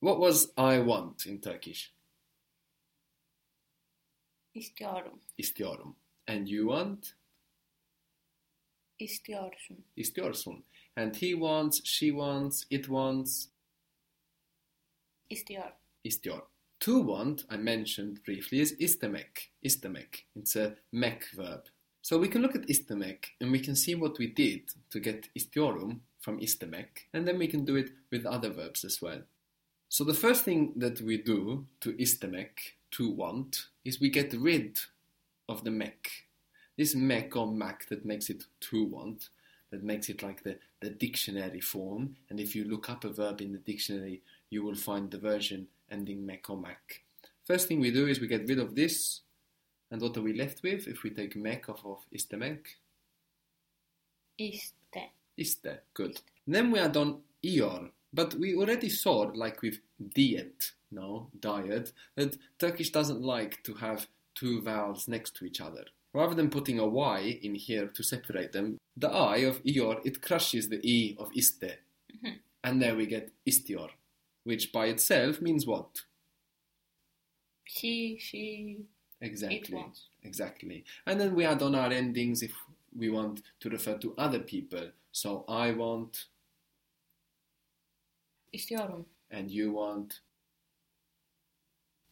What was I want in Turkish? İstiyorum. İstiyorum. And you want? İstiyorsun. İstiyorsun. And he wants, she wants, it wants, İstiyor. istiyor. To want, I mentioned briefly, is istemek. Istemek. It's a mek verb. So we can look at istemek and we can see what we did to get istiyorum from istemek, and then we can do it with other verbs as well. So the first thing that we do to istemek, to want, is we get rid of the mek. This mek or mak that makes it to want, that makes it like the, the dictionary form, and if you look up a verb in the dictionary, you will find the version ending mek or mak. First thing we do is we get rid of this, and what are we left with if we take mek off of istemek? İste. Iste, good. Then we add on ior, but we already saw, like with diet, no, diet, that Turkish doesn't like to have two vowels next to each other. Rather than putting a y in here to separate them, the i of ior, it crushes the e of iste. Mm-hmm. And there we get istior, which by itself means what? She, she, Exactly. Exactly. And then we add on our endings if we want to refer to other people. So I want, istiyorum. and you want,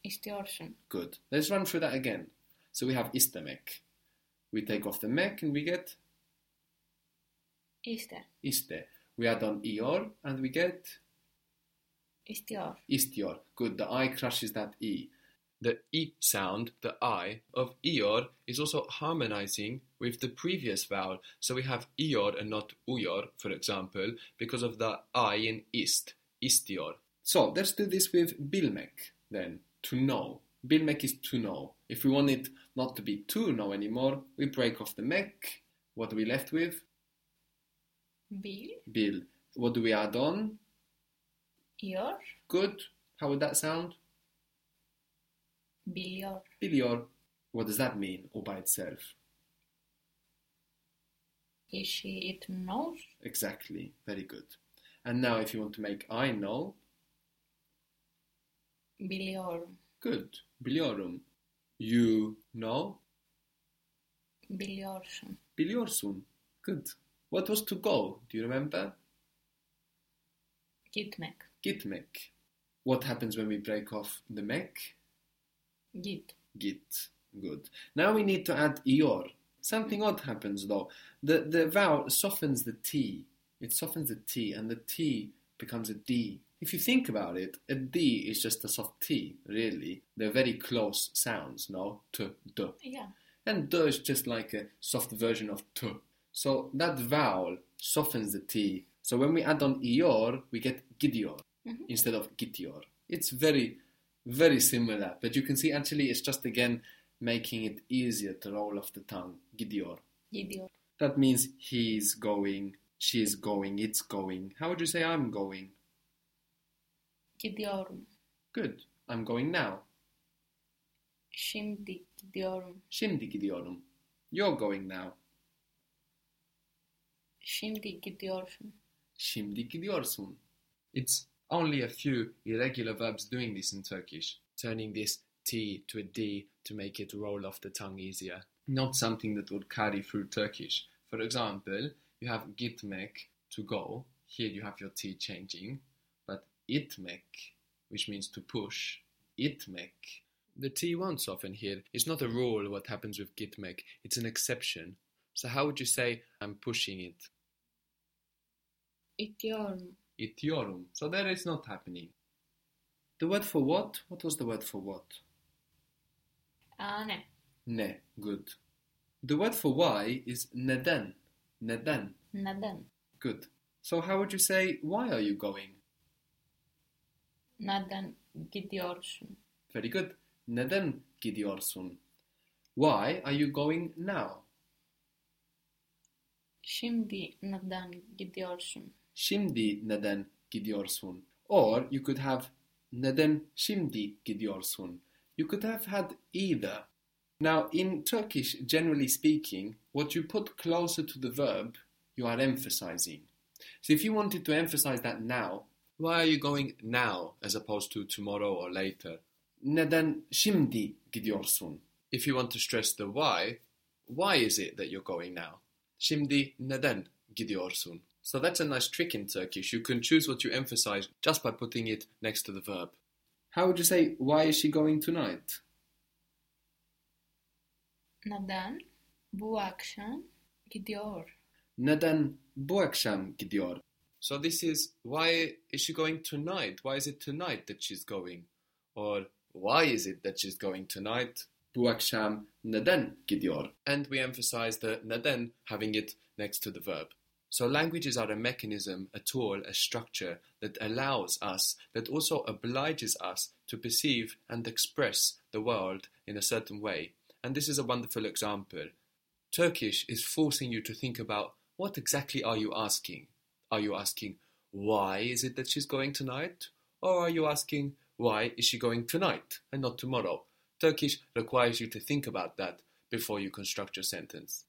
İstiyorsun. Good. Let's run through that again. So we have istemek. We take off the mek and we get İste. iste. We add on ior and we get İstiyor. istior. Good. The i crushes that e. The e sound, the i of ior, is also harmonizing with the previous vowel. So we have ior and not uyor, for example, because of the i in ist, istior. So let's do this with bilmek then, to know. Bilmek is to know. If we want it not to be to know anymore, we break off the mek. What are we left with? Bil. Bil. What do we add on? Yor. Good. How would that sound? Biliyor. Biliyor. What does that mean all by itself? Is she, it knows. Exactly. Very good. And now, if you want to make I know, Biliyorum. good. Biliyorum. You know, Biliyorsun. biliyorsun. Good. What was to go? Do you remember? Gitmek. Gitmek. What happens when we break off the mek? Git. Git. Good. Now we need to add ior. Something odd happens though. The the vowel softens the T. It softens the T and the T becomes a D. If you think about it, a D is just a soft T, really. They're very close sounds, no? T, D. Yeah. And D is just like a soft version of T. So that vowel softens the T. So when we add on ior, we get gidior mm-hmm. instead of gitior. It's very, very similar, but you can see actually it's just again making it easier to roll off the tongue. Gidior. Gidiyor. That means he's going, she's going, it's going. How would you say I'm going? Gidiyorum. Good. I'm going now. Şimdi gidiyorum. Şimdi gidiyorum. You're going now. Şimdi gidiyorsun. Şimdi gidiyorsun. It's only a few irregular verbs doing this in Turkish, turning this T to a D to make it roll off the tongue easier. Not something that would carry through Turkish. For example, you have gitmek, to go. Here you have your T changing. But itmek, which means to push, itmek. The T won't soften not a rule what happens with gitmek, it's an exception. So how would you say I'm pushing it? İtiyorum. itiyorum. So there it's not happening. The word for what? What was the word for what? Aa ne? Ne. Good. The word for why is neden. Neden. Neden? Good. So how would you say why are you going? Neden gidiyorsun? Very good. Neden gidiyorsun? Why are you going now? Şimdi neden gidiyorsun? Şimdi neden gidiyorsun? Or you could have neden şimdi gidiyorsun? You could have had either. Now, in Turkish, generally speaking, what you put closer to the verb, you are emphasizing. So if you wanted to emphasize that now, Why are you going now as opposed to tomorrow or later? Neden şimdi gidiyorsun? If you want to stress the why, why is it that you're going now? Şimdi neden gidiyorsun? So that's a nice trick in Turkish. You can choose what you emphasize just by putting it next to the verb. How would you say, why is she going tonight? Neden bu akşam gidiyor? Neden bu akşam gidiyor? So this is why is she going tonight? Why is it tonight that she's going? Or why is it that she's going tonight? Bu akşam neden gidiyor? And we emphasize the neden having it next to the verb. So languages are a mechanism, a tool, a structure that allows us, that also obliges us to perceive and express the world in a certain way. And this is a wonderful example. Turkish is forcing you to think about what exactly are you asking? Are you asking why is it that she's going tonight? Or are you asking why is she going tonight and not tomorrow? Turkish requires you to think about that before you construct your sentence.